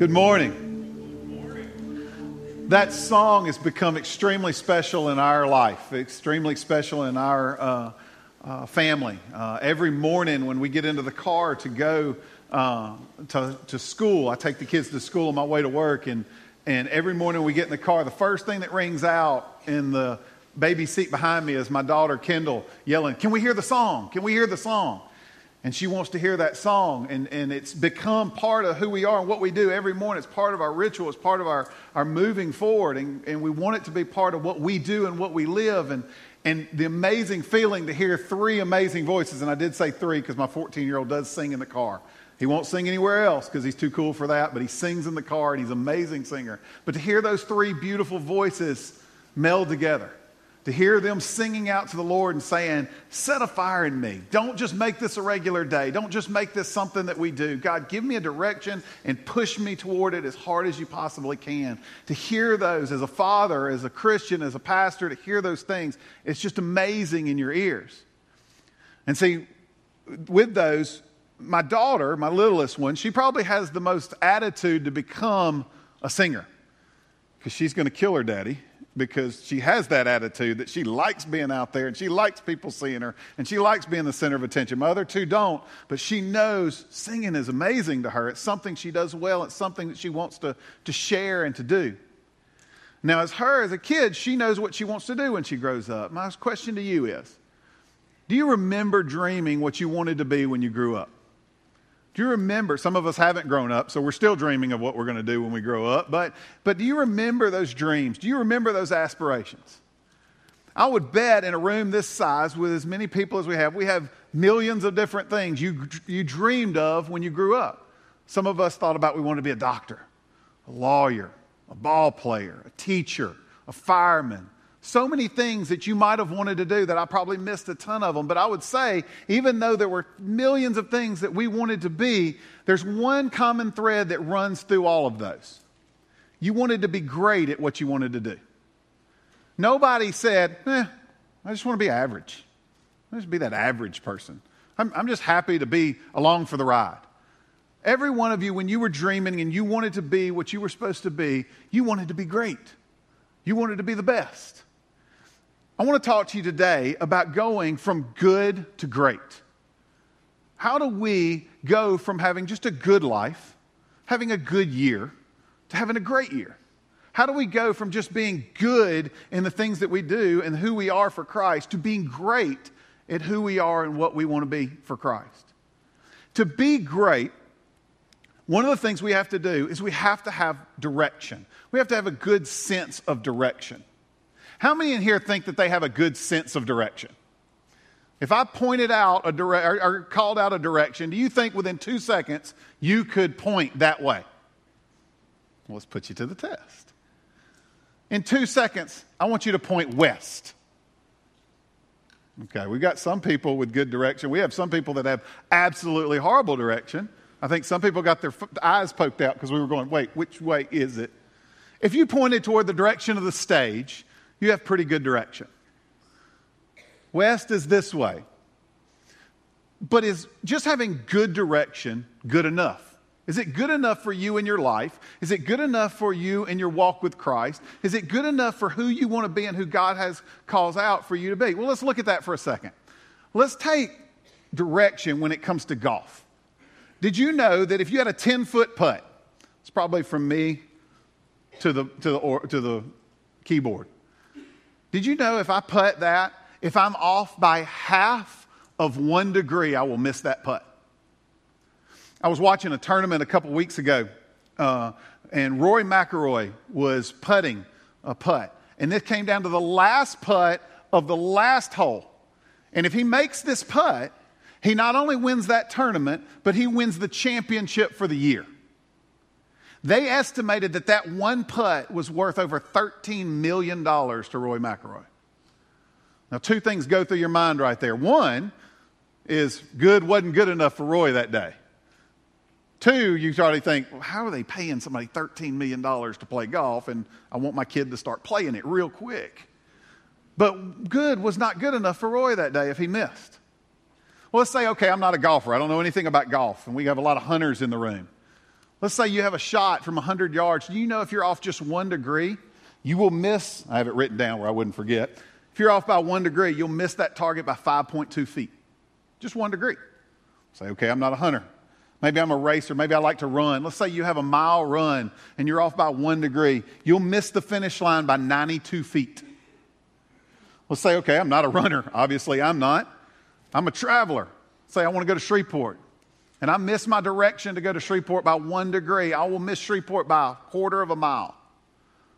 Good morning. That song has become extremely special in our life, extremely special in our uh, uh, family. Uh, every morning when we get into the car to go uh, to, to school, I take the kids to school on my way to work, and, and every morning we get in the car, the first thing that rings out in the baby seat behind me is my daughter Kendall yelling, Can we hear the song? Can we hear the song? And she wants to hear that song. And, and it's become part of who we are and what we do every morning. It's part of our ritual, it's part of our, our moving forward. And, and we want it to be part of what we do and what we live. And, and the amazing feeling to hear three amazing voices. And I did say three because my 14 year old does sing in the car. He won't sing anywhere else because he's too cool for that, but he sings in the car and he's an amazing singer. But to hear those three beautiful voices meld together to hear them singing out to the Lord and saying, Set a fire in me. Don't just make this a regular day. Don't just make this something that we do. God, give me a direction and push me toward it as hard as you possibly can. To hear those as a father, as a Christian, as a pastor, to hear those things, it's just amazing in your ears. And see, with those, my daughter, my littlest one, she probably has the most attitude to become a singer because she's going to kill her daddy because she has that attitude that she likes being out there and she likes people seeing her and she likes being the center of attention. My other two don't, but she knows singing is amazing to her. It's something she does well, it's something that she wants to, to share and to do. Now, as her, as a kid, she knows what she wants to do when she grows up. My question to you is Do you remember dreaming what you wanted to be when you grew up? Do you remember? Some of us haven't grown up, so we're still dreaming of what we're going to do when we grow up. But, but do you remember those dreams? Do you remember those aspirations? I would bet in a room this size with as many people as we have, we have millions of different things you, you dreamed of when you grew up. Some of us thought about we wanted to be a doctor, a lawyer, a ball player, a teacher, a fireman, so many things that you might have wanted to do that I probably missed a ton of them. But I would say, even though there were millions of things that we wanted to be, there's one common thread that runs through all of those. You wanted to be great at what you wanted to do. Nobody said, eh, I just want to be average. I just be that average person. I'm, I'm just happy to be along for the ride. Every one of you, when you were dreaming and you wanted to be what you were supposed to be, you wanted to be great. You wanted to be the best. I want to talk to you today about going from good to great. How do we go from having just a good life, having a good year, to having a great year? How do we go from just being good in the things that we do and who we are for Christ to being great at who we are and what we want to be for Christ? To be great, one of the things we have to do is we have to have direction. We have to have a good sense of direction. How many in here think that they have a good sense of direction? If I pointed out a dire- or, or called out a direction, do you think within two seconds you could point that way? Well, let's put you to the test. In two seconds, I want you to point west. Okay, we've got some people with good direction. We have some people that have absolutely horrible direction. I think some people got their eyes poked out because we were going, wait, which way is it? If you pointed toward the direction of the stage, you have pretty good direction. West is this way. But is just having good direction good enough? Is it good enough for you in your life? Is it good enough for you in your walk with Christ? Is it good enough for who you want to be and who God has calls out for you to be? Well, let's look at that for a second. Let's take direction when it comes to golf. Did you know that if you had a 10 foot putt, it's probably from me to the, to the, or, to the keyboard. Did you know if I putt that, if I'm off by half of one degree, I will miss that putt? I was watching a tournament a couple weeks ago, uh, and Rory McIlroy was putting a putt. And this came down to the last putt of the last hole. And if he makes this putt, he not only wins that tournament, but he wins the championship for the year. They estimated that that one putt was worth over $13 million to Roy McIlroy. Now, two things go through your mind right there. One is good wasn't good enough for Roy that day. Two, you start to think, well, how are they paying somebody $13 million to play golf? And I want my kid to start playing it real quick. But good was not good enough for Roy that day if he missed. Well, let's say, okay, I'm not a golfer. I don't know anything about golf. And we have a lot of hunters in the room. Let's say you have a shot from 100 yards. Do you know if you're off just one degree, you will miss? I have it written down where I wouldn't forget. If you're off by one degree, you'll miss that target by 5.2 feet. Just one degree. Say, okay, I'm not a hunter. Maybe I'm a racer. Maybe I like to run. Let's say you have a mile run and you're off by one degree. You'll miss the finish line by 92 feet. Let's say, okay, I'm not a runner. Obviously, I'm not. I'm a traveler. Say, I want to go to Shreveport. And I miss my direction to go to Shreveport by one degree. I will miss Shreveport by a quarter of a mile.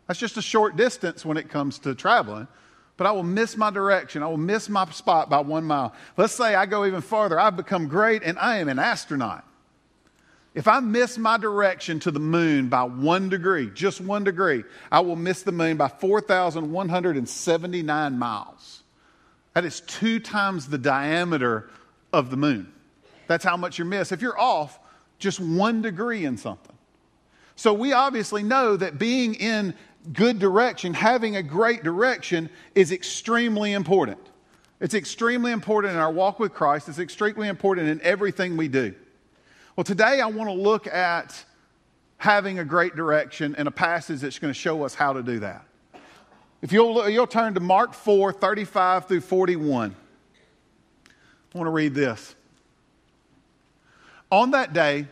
That's just a short distance when it comes to traveling. But I will miss my direction. I will miss my spot by one mile. Let's say I go even farther. I've become great and I am an astronaut. If I miss my direction to the moon by one degree, just one degree, I will miss the moon by 4,179 miles. That is two times the diameter of the moon. That's how much you miss. If you're off just one degree in something. So we obviously know that being in good direction, having a great direction, is extremely important. It's extremely important in our walk with Christ. It's extremely important in everything we do. Well, today I want to look at having a great direction and a passage that's going to show us how to do that. If you'll, you'll turn to Mark 4 35 through 41, I want to read this. On that day,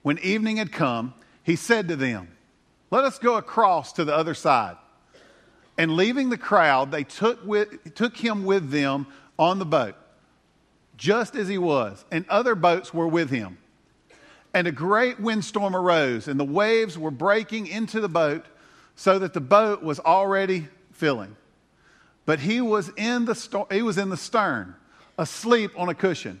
when evening had come, he said to them, Let us go across to the other side. And leaving the crowd, they took, with, took him with them on the boat, just as he was, and other boats were with him. And a great windstorm arose, and the waves were breaking into the boat, so that the boat was already filling. But he was in the, sto- he was in the stern, asleep on a cushion.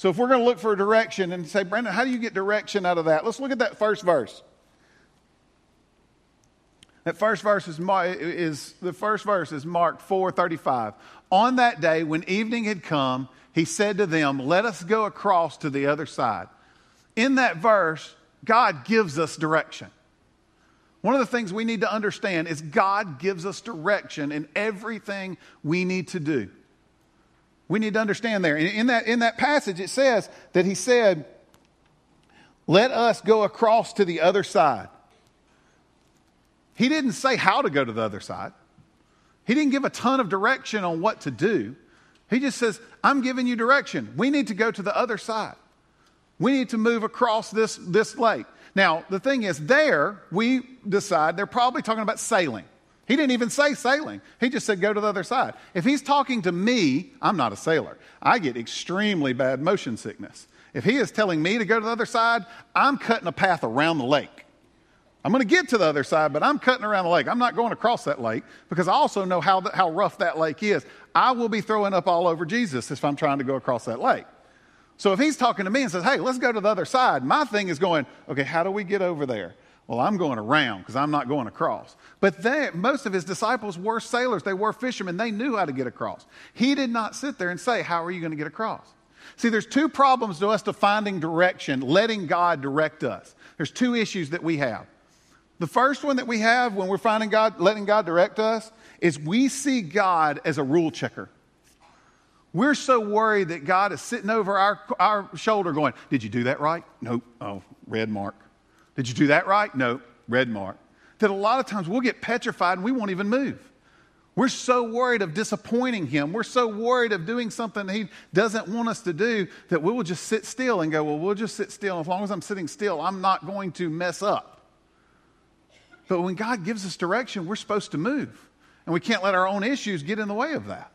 So if we're going to look for direction and say, Brandon, how do you get direction out of that? Let's look at that first verse. That first verse is, is the first verse is Mark 4:35. On that day when evening had come, he said to them, "Let us go across to the other side." In that verse, God gives us direction. One of the things we need to understand is God gives us direction in everything we need to do. We need to understand there. In that, in that passage, it says that he said, Let us go across to the other side. He didn't say how to go to the other side, he didn't give a ton of direction on what to do. He just says, I'm giving you direction. We need to go to the other side. We need to move across this, this lake. Now, the thing is, there, we decide they're probably talking about sailing. He didn't even say sailing. He just said go to the other side. If he's talking to me, I'm not a sailor. I get extremely bad motion sickness. If he is telling me to go to the other side, I'm cutting a path around the lake. I'm going to get to the other side, but I'm cutting around the lake. I'm not going across that lake because I also know how, the, how rough that lake is. I will be throwing up all over Jesus if I'm trying to go across that lake. So if he's talking to me and says, hey, let's go to the other side, my thing is going, okay, how do we get over there? Well, I'm going around because I'm not going across. But they, most of his disciples were sailors, they were fishermen, they knew how to get across. He did not sit there and say, How are you going to get across? See, there's two problems to us to finding direction, letting God direct us. There's two issues that we have. The first one that we have when we're finding God, letting God direct us, is we see God as a rule checker. We're so worried that God is sitting over our, our shoulder going, Did you do that right? Nope. Oh, red mark. Did you do that right? No, Red mark. That a lot of times we'll get petrified and we won't even move. We're so worried of disappointing him. We're so worried of doing something he doesn't want us to do that we will just sit still and go, Well, we'll just sit still. As long as I'm sitting still, I'm not going to mess up. But when God gives us direction, we're supposed to move. And we can't let our own issues get in the way of that.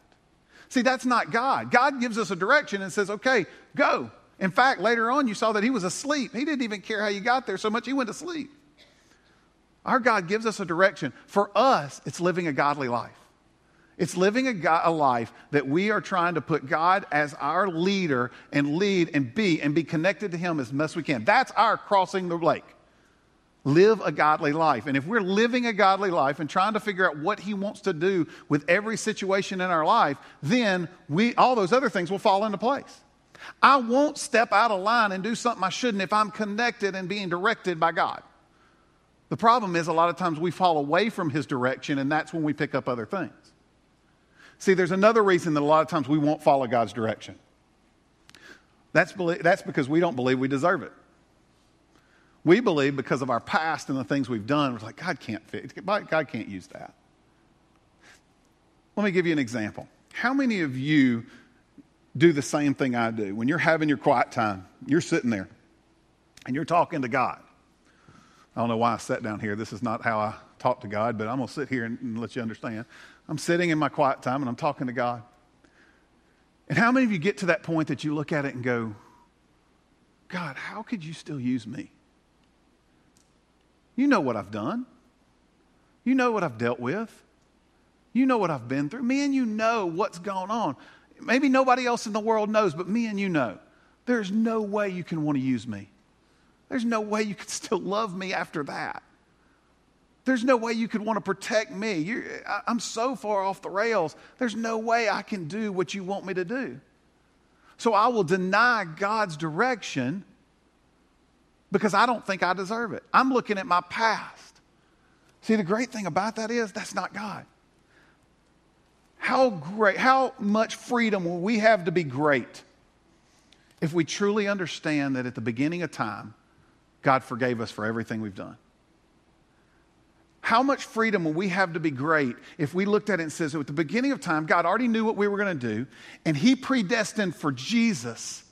See, that's not God. God gives us a direction and says, okay, go. In fact, later on, you saw that he was asleep. He didn't even care how you got there so much, he went to sleep. Our God gives us a direction. For us, it's living a godly life. It's living a, God, a, life that we are trying to put God as our leader and lead and be and be connected to Him as best we can. That's our crossing the lake. live a godly life. And if we're living a godly life and trying to figure out what He wants to do with every situation in our life, then we, all those other things will fall into place. I won't step out of line and do something I shouldn't if I'm connected and being directed by God. The problem is, a lot of times we fall away from His direction, and that's when we pick up other things. See, there's another reason that a lot of times we won't follow God's direction. That's, that's because we don't believe we deserve it. We believe because of our past and the things we've done, we're like, God can't fit, God can't use that. Let me give you an example. How many of you do the same thing I do? When you're having your quiet time, you're sitting there and you're talking to God. I don't know why I sat down here. This is not how I talk to God, but I'm going to sit here and, and let you understand. I'm sitting in my quiet time and I'm talking to God. And how many of you get to that point that you look at it and go, God, how could you still use me? You know what I've done. You know what I've dealt with. You know what I've been through. Me and you know what's going on. Maybe nobody else in the world knows, but me and you know. There's no way you can want to use me. There's no way you can still love me after that. There's no way you could want to protect me. You're, I'm so far off the rails. There's no way I can do what you want me to do. So I will deny God's direction because I don't think I deserve it. I'm looking at my past. See, the great thing about that is that's not God. How great, how much freedom will we have to be great if we truly understand that at the beginning of time, God forgave us for everything we've done? How much freedom will we have to be great if we looked at it and says, at the beginning of time, God already knew what we were going to do, and He predestined for Jesus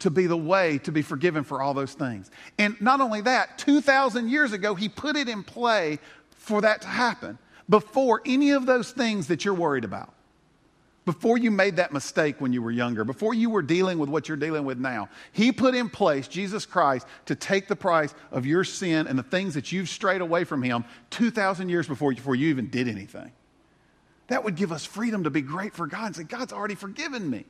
to be the way to be forgiven for all those things. And not only that, 2,000 years ago, He put it in play for that to happen before any of those things that you're worried about before you made that mistake when you were younger, before you were dealing with what you're dealing with now, He put in place Jesus Christ to take the price of your sin and the things that you've strayed away from Him 2,000 years before, before you even did anything. That would give us freedom to be great for God and say, God's already forgiven me.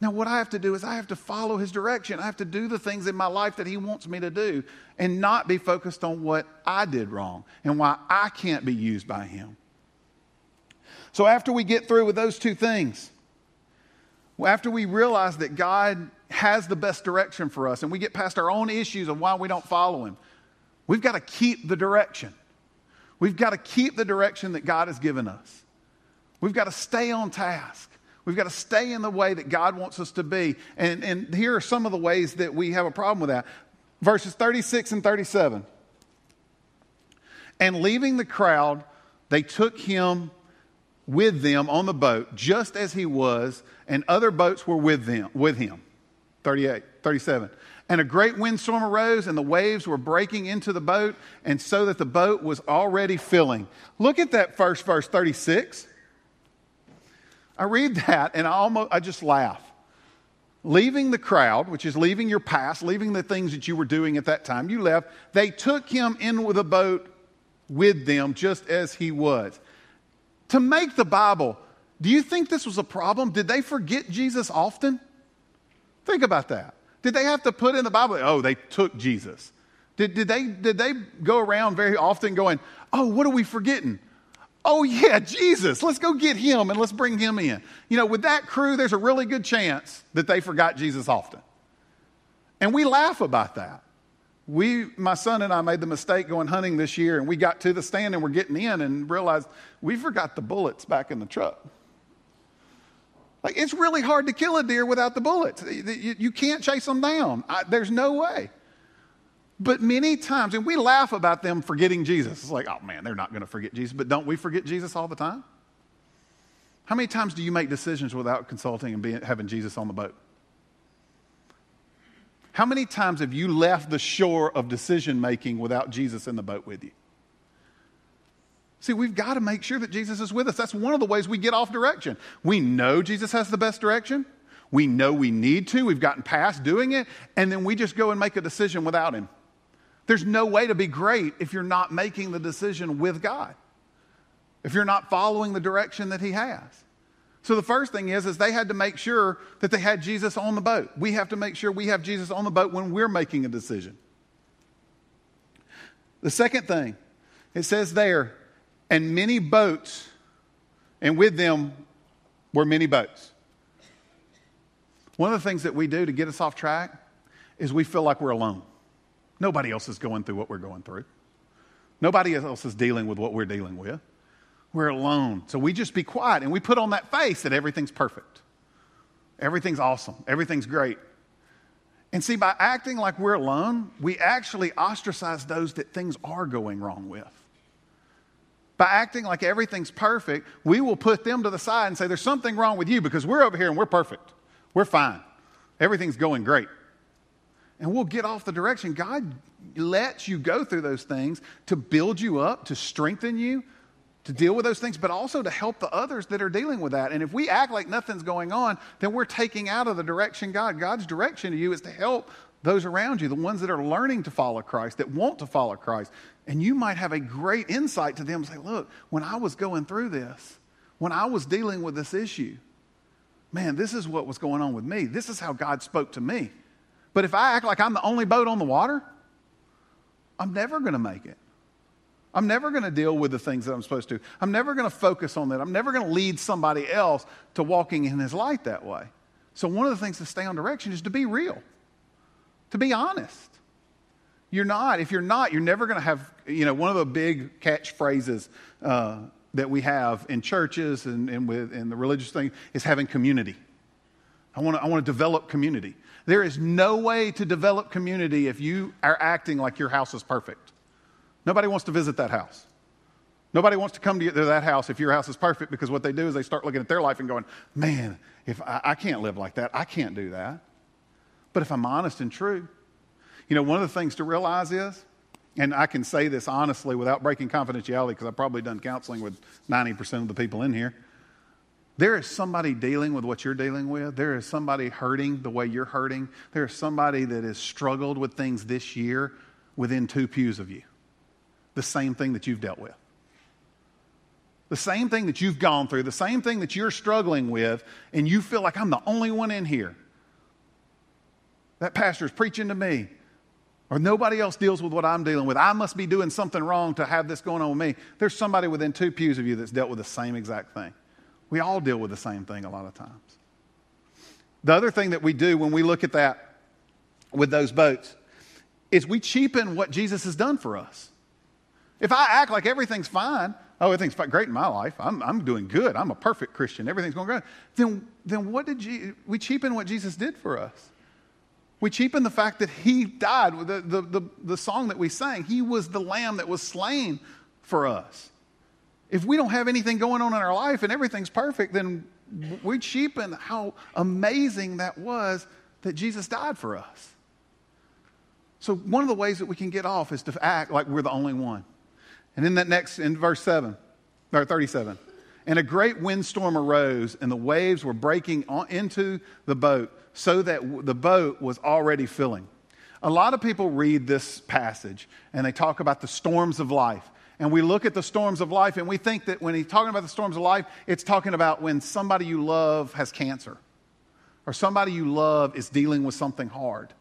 Now, what I have to do is I have to follow His direction. I have to do the things in my life that He wants me to do and not be focused on what I did wrong and why I can't be used by Him. So after we get through with those two things, after we realize that God has the best direction for us and we get past our own issues of why we don't follow Him, we've got to keep the direction. We've got to keep the direction that God has given us. We've got to stay on task. We've got to stay in the way that God wants us to be. And, and here are some of the ways that we have a problem with that. Verses 36 and 37. And leaving the crowd, they took him with them on the boat, just as he was, and other boats were with them with him. 38, 37. And a great windstorm arose, and the waves were breaking into the boat, and so that the boat was already filling. Look at that first verse, 36. I read that and I almost I just laugh. Leaving the crowd, which is leaving your past, leaving the things that you were doing at that time, you left, they took him in with a boat with them just as he was to make the Bible, do you think this was a problem? Did they forget Jesus often? Think about that. Did they have to put in the Bible, oh, they took Jesus? Did, did, they, did they go around very often going, oh, what are we forgetting? Oh, yeah, Jesus, let's go get him and let's bring him in. You know, with that crew, there's a really good chance that they forgot Jesus often. And we laugh about that we, my son and I made the mistake going hunting this year, and we got to the stand and we're getting in and realized we forgot the bullets back in the truck. Like, it's really hard to kill a deer without the bullets. You, can't chase them down. I, there's no way. But many times, and we laugh about them forgetting Jesus. It's like, oh man, they're not going to forget Jesus. But don't we forget Jesus all the time? How many times do you make decisions without consulting and being, having Jesus on the boat? How many times have you left the shore of decision making without Jesus in the boat with you? See, we've got to make sure that Jesus is with us. That's one of the ways we get off direction. We know Jesus has the best direction. We know we need to. We've gotten past doing it. And then we just go and make a decision without Him. There's no way to be great if you're not making the decision with God, if you're not following the direction that He has. So the first thing is, is they had to make sure that they had Jesus on the boat. We have to make sure we have Jesus on the boat when we're making a decision. The second thing, it says there, and many boats, and with them were many boats. One of the things that we do to get us off track is we feel like we're alone. Nobody else is going through what we're going through. Nobody else is dealing with what we're dealing with. We're alone. So we just be quiet and we put on that face that everything's perfect. Everything's awesome. Everything's great. And see, by acting like we're alone, we actually ostracize those that things are going wrong with. By acting like everything's perfect, we will put them to the side and say, There's something wrong with you because we're over here and we're perfect. We're fine. Everything's going great. And we'll get off the direction. God lets you go through those things to build you up, to strengthen you, to deal with those things, but also to help the others that are dealing with that. And if we act like nothing's going on, then we're taking out of the direction God. God's direction to you is to help those around you, the ones that are learning to follow Christ, that want to follow Christ. And you might have a great insight to them say, look, when I was going through this, when I was dealing with this issue, man, this is what was going on with me. This is how God spoke to me. But if I act like I'm the only boat on the water, I'm never going to make it. I'm never going to deal with the things that I'm supposed to. I'm never going to focus on that. I'm never going to lead somebody else to walking in his light that way. So, one of the things to stay on direction is to be real, to be honest. You're not, if you're not, you're never going to have, you know, one of the big catchphrases uh, that we have in churches and, and with in the religious thing is having community. I want to I want to develop community. There is no way to develop community if you are acting like your house is perfect. Nobody wants to visit that house. Nobody wants to come to that house if your house is perfect because what they do is they start looking at their life and going, man, if I, I can't live like that, I can't do that. But if I'm honest and true, you know, one of the things to realize is, and I can say this honestly without breaking confidentiality because I've probably done counseling with 90% of the people in here. There is somebody dealing with what you're dealing with. There is somebody hurting the way you're hurting. There is somebody that has struggled with things this year within two pews of you the same thing that you've dealt with. The same thing that you've gone through, the same thing that you're struggling with, and you feel like I'm the only one in here. That pastor's preaching to me, or nobody else deals with what I'm dealing with. I must be doing something wrong to have this going on with me. There's somebody within two pews of you that's dealt with the same exact thing. We all deal with the same thing a lot of times. The other thing that we do when we look at that with those boats is we cheapen what Jesus has done for us. If I act like everything's fine, oh, everything's great in my life, I'm, I'm doing good, I'm a perfect Christian, everything's going good, then, then what did you, we cheapen what Jesus did for us? We cheapen the fact that he died. The, the, the, the song that we sang, he was the lamb that was slain for us. If we don't have anything going on in our life and everything's perfect, then we cheapen how amazing that was that Jesus died for us. So, one of the ways that we can get off is to act like we're the only one. And in that next, in verse 7, or 37, and a great windstorm arose, and the waves were breaking on, into the boat, so that w- the boat was already filling. A lot of people read this passage and they talk about the storms of life. And we look at the storms of life and we think that when he's talking about the storms of life, it's talking about when somebody you love has cancer, or somebody you love is dealing with something hard,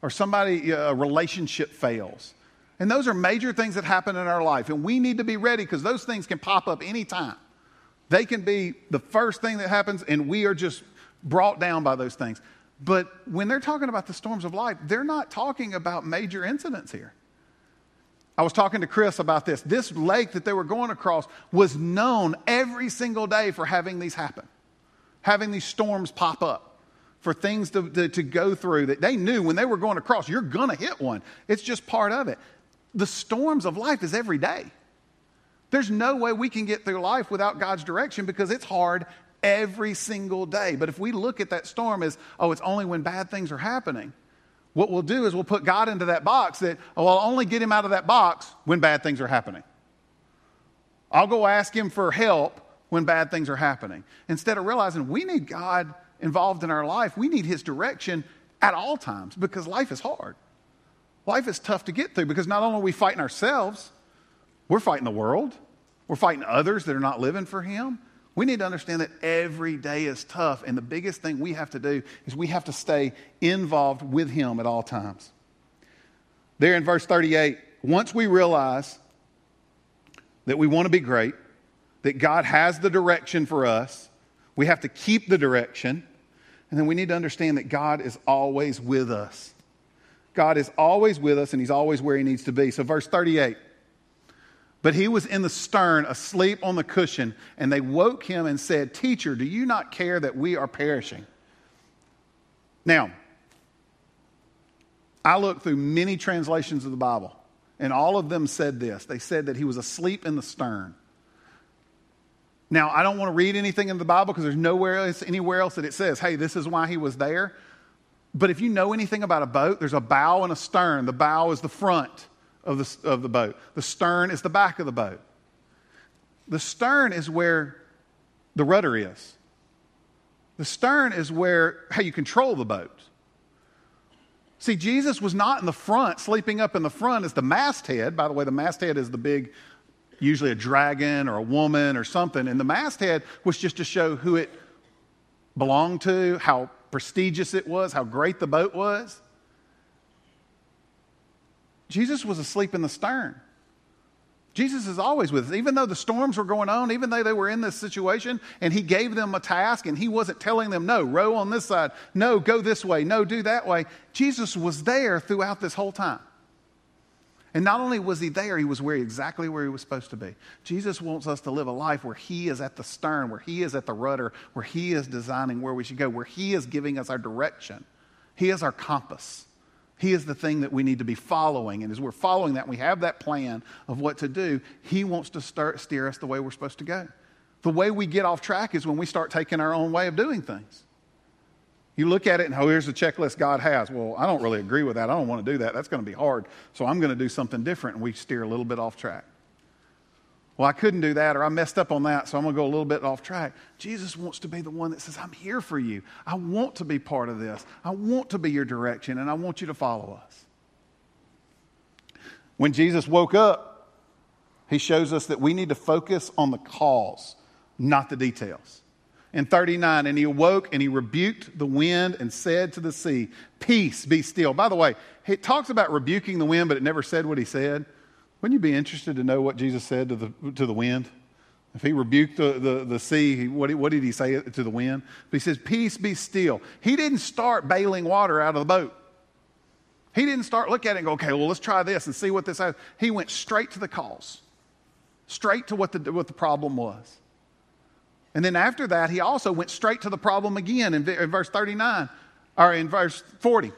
or somebody, uh, a relationship fails, and those are major things that happen in our life. And we need to be ready because those things can pop up anytime. They can be the first thing that happens, and we are just brought down by those things. But when they're talking about the storms of life, they're not talking about major incidents here. I was talking to Chris about this. This lake that they were going across was known every single day for having these happen, having these storms pop up, for things to, to, to go through that they knew when they were going across, you're going to hit one. It's just part of it the storms of life is every day. There's no way we can get through life without God's direction because it's hard every single day. But if we look at that storm as, oh, it's only when bad things are happening, what we'll do is we'll put God into that box that, oh, I'll only get him out of that box when bad things are happening. I'll go ask him for help when bad things are happening. Instead of realizing we need God involved in our life, we need his direction at all times because life is hard. Life is tough to get through because not only are we fighting ourselves, we're fighting the world, we're fighting others that are not living for Him. We need to understand that every day is tough, and the biggest thing we have to do is we have to stay involved with Him at all times. There in verse 38, once we realize that we want to be great, that God has the direction for us, we have to keep the direction, and then we need to understand that God is always with us. God is always with us, and He's always where He needs to be. So, verse 38. But he was in the stern, asleep on the cushion, and they woke him and said, Teacher, do you not care that we are perishing? Now, I looked through many translations of the Bible, and all of them said this. They said that he was asleep in the stern. Now, I don't want to read anything in the Bible because there's nowhere else, anywhere else that it says, hey, this is why he was there. But if you know anything about a boat, there's a bow and a stern. The bow is the front of the, of the boat, the stern is the back of the boat. The stern is where the rudder is. The stern is where how you control the boat. See, Jesus was not in the front, sleeping up in the front as the masthead. By the way, the masthead is the big, usually a dragon or a woman or something. And the masthead was just to show who it belonged to, how prestigious it was, how great the boat was. Jesus was asleep in the stern. Jesus is always with us. Even though the storms were going on, even though they were in this situation, and he gave them a task and he wasn't telling them, no, row on this side, no, go this way, no, do that way. Jesus was there throughout this whole time. And not only was he there, he was where exactly where he was supposed to be. Jesus wants us to live a life where he is at the stern, where he is at the rudder, where he is designing where we should go, where he is giving us our direction. He is our compass. He is the thing that we need to be following. And as we're following that, we have that plan of what to do. He wants to start, steer us the way we're supposed to go. The way we get off track is when we start taking our own way of doing things. You look at it and, oh, here's the checklist God has. Well, I don't really agree with that. I don't want to do that. That's going to be hard. So I'm going to do something different. And we steer a little bit off track well, I couldn't do that or I messed up on that, so I'm going to go a little bit off track. Jesus wants to be the one that says, I'm here for you. I want to be part of this. I want to be your direction, and I want you to follow us. When Jesus woke up, he shows us that we need to focus on the cause, not the details. In 39, and he awoke and he rebuked the wind and said to the sea, Peace, be still. By the way, it talks about rebuking the wind, but it never said what he said. Wouldn't you be interested to know what Jesus said to the, to the wind? If he rebuked the, the, the sea, what, what did he say to the wind? But he says, Peace be still. He didn't start bailing water out of the boat. He didn't start looking at it and go, okay, well, let's try this and see what this has. He went straight to the cause, straight to what the, what the problem was. And then after that, he also went straight to the problem again in, in verse 39, or in verse 40.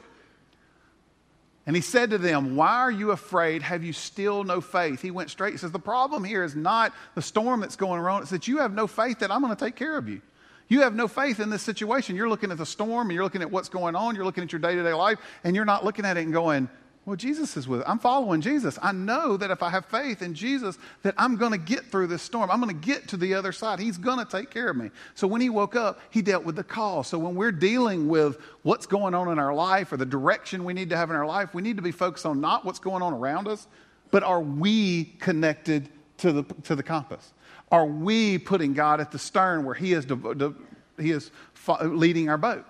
And he said to them, Why are you afraid? Have you still no faith? He went straight. He says, The problem here is not the storm that's going around. It's that you have no faith that I'm going to take care of you. You have no faith in this situation. You're looking at the storm and you're looking at what's going on. You're looking at your day to day life and you're not looking at it and going, well, Jesus is with it. I'm following Jesus. I know that if I have faith in Jesus, that I'm going to get through this storm. I'm going to get to the other side. He's going to take care of me. So when he woke up, he dealt with the call. So when we're dealing with what's going on in our life or the direction we need to have in our life, we need to be focused on not what's going on around us, but are we connected to the, to the compass? Are we putting God at the stern where he is, he is leading our boat?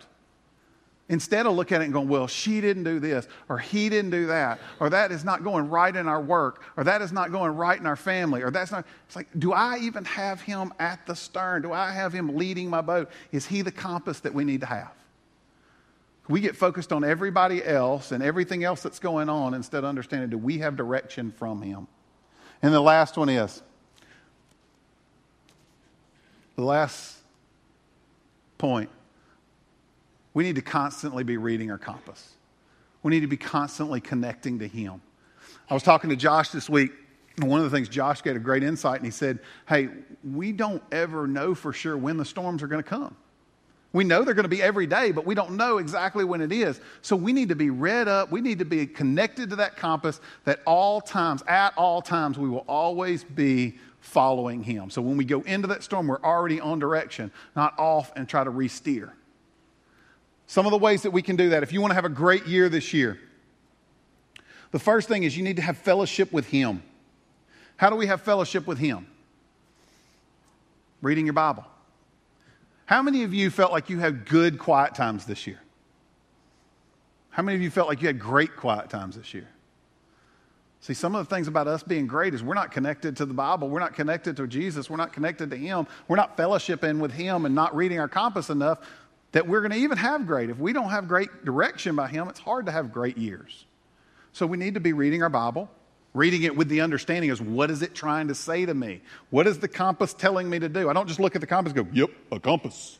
Instead of looking at it and going, well, she didn't do this, or he didn't do that, or that is not going right in our work, or that is not going right in our family, or that's not. It's like, do I even have him at the stern? Do I have him leading my boat? Is he the compass that we need to have? We get focused on everybody else and everything else that's going on instead of understanding, do we have direction from him? And the last one is the last point we need to constantly be reading our compass. We need to be constantly connecting to Him. I was talking to Josh this week, and one of the things Josh gave a great insight, and he said, Hey, we don't ever know for sure when the storms are going to come. We know they're going to be every day, but we don't know exactly when it is. So we need to be read up. We need to be connected to that compass that all times, at all times, we will always be following Him. So when we go into that storm, we're already on direction, not off and try to re steer. Some of the ways that we can do that, if you want to have a great year this year, the first thing is you need to have fellowship with Him. How do we have fellowship with Him? Reading your Bible. How many of you felt like you had good quiet times this year? How many of you felt like you had great quiet times this year? See, some of the things about us being great is we're not connected to the Bible. We're not connected to Jesus. We're not connected to Him. We're not fellowshipping with Him and not reading our compass enough that we're going to even have great. If we don't have great direction by Him, it's hard to have great years. So we need to be reading our Bible, reading it with the understanding of what is it trying to say to me? What is the compass telling me to do? I don't just look at the compass go, yep, a compass.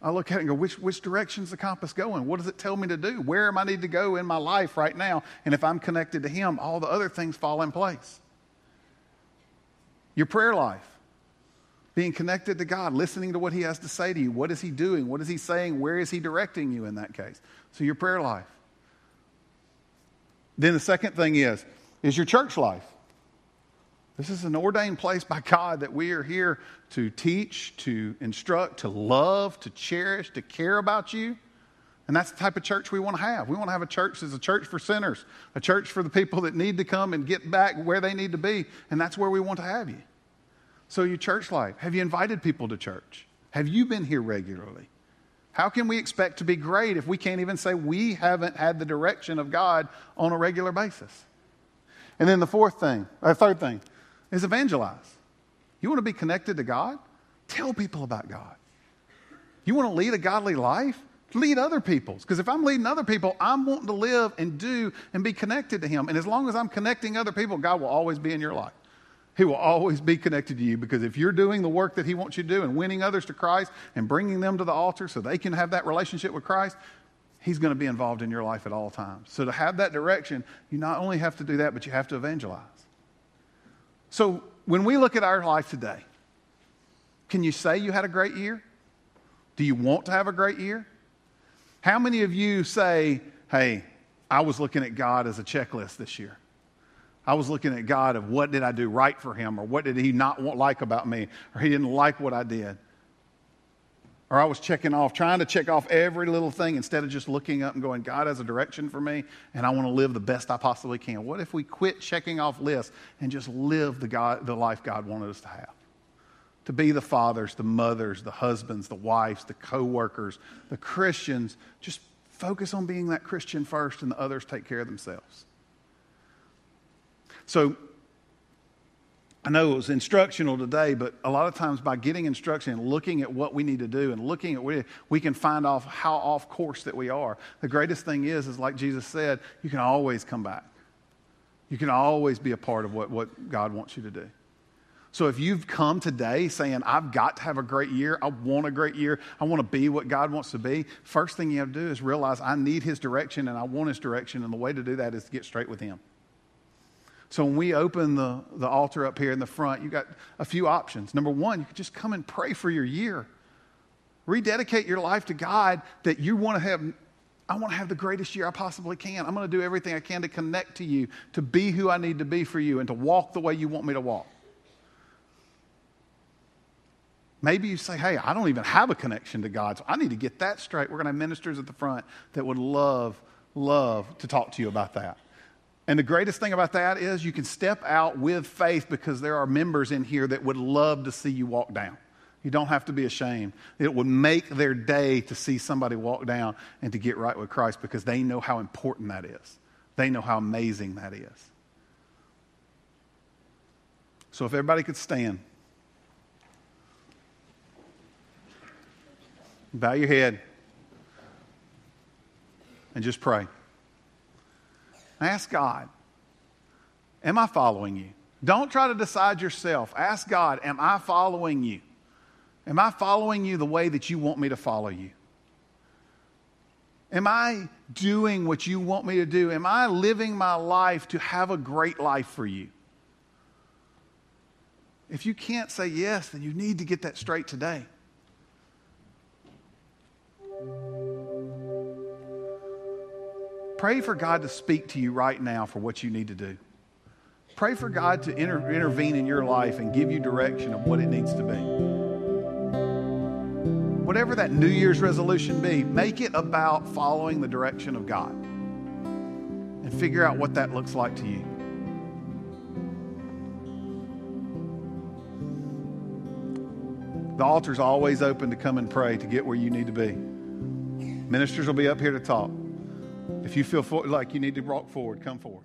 I look at it and go, which, which direction's the compass going? What does it tell me to do? Where am I need to go in my life right now? And if I'm connected to Him, all the other things fall in place. Your prayer life, being connected to God, listening to what He has to say to you. What is He doing? What is He saying? Where is He directing you in that case? So your prayer life. Then the second thing is, is your church life. This is an ordained place by God that we are here to teach, to instruct, to love, to cherish, to care about you. And that's the type of church we want to have. We want to have a church that's a church for sinners, a church for the people that need to come and get back where they need to be. And that's where we want to have you. So, your church life have you invited people to church? Have you been here regularly? How can we expect to be great if we can't even say we haven't had the direction of God on a regular basis? And then the fourth thing, or third thing, is evangelize. You want to be connected to God? Tell people about God. You want to lead a godly life? Lead other people's. Because if I'm leading other people, I'm wanting to live and do and be connected to Him. And as long as I'm connecting other people, God will always be in your life. He will always be connected to you because if you're doing the work that He wants you to do and winning others to Christ and bringing them to the altar so they can have that relationship with Christ, He's going to be involved in your life at all times. So to have that direction, you not only have to do that, but you have to evangelize. So when we look at our life today, can you say you had a great year? Do you want to have a great year? How many of you say, hey, I was looking at God as a checklist this year? I was looking at God of what did I do right for him or what did he not want, like about me or he didn't like what I did. Or I was checking off, trying to check off every little thing instead of just looking up and going, God has a direction for me and I want to live the best I possibly can. What if we quit checking off lists and just live the, God, the life God wanted us to have? To be the fathers, the mothers, the husbands, the wives, the co workers, the Christians. Just focus on being that Christian first and the others take care of themselves. So I know it was instructional today, but a lot of times by getting instruction and looking at what we need to do and looking at what we can find off how off course that we are. The greatest thing is, is like Jesus said, you can always come back. You can always be a part of what, what God wants you to do. So if you've come today saying, I've got to have a great year, I want a great year, I want to be what God wants to be, first thing you have to do is realize I need His direction and I want His direction, and the way to do that is to get straight with Him. So when we open the, the altar up here in the front, you got a few options. Number one, you could just come and pray for your year. Rededicate your life to God that you want to have. I want to have the greatest year I possibly can. I'm going to do everything I can to connect to you, to be who I need to be for you, and to walk the way you want me to walk. Maybe you say, hey, I don't even have a connection to God, so I need to get that straight. We're going to have ministers at the front that would love, love to talk to you about that. And the greatest thing about that is you can step out with faith because there are members in here that would love to see you walk down. You don't have to be ashamed. It would make their day to see somebody walk down and to get right with Christ because they know how important that is. They know how amazing that is. So if everybody could stand, bow your head, and just pray. Ask God, Am I following you? Don't try to decide yourself. Ask God, Am I following you? Am I following you the way that you want me to follow you? Am I doing what you want me to do? Am I living my life to have a great life for you? If you can't say yes, then you need to get that straight today. Pray for God to speak to you right now for what you need to do. Pray for God to inter- intervene in your life and give you direction of what it needs to be. Whatever that New Year's resolution be, make it about following the direction of God and figure out what that looks like to you. The altar's always open to come and pray to get where you need to be. Ministers will be up here to talk. If you feel like you need to walk forward, come forward.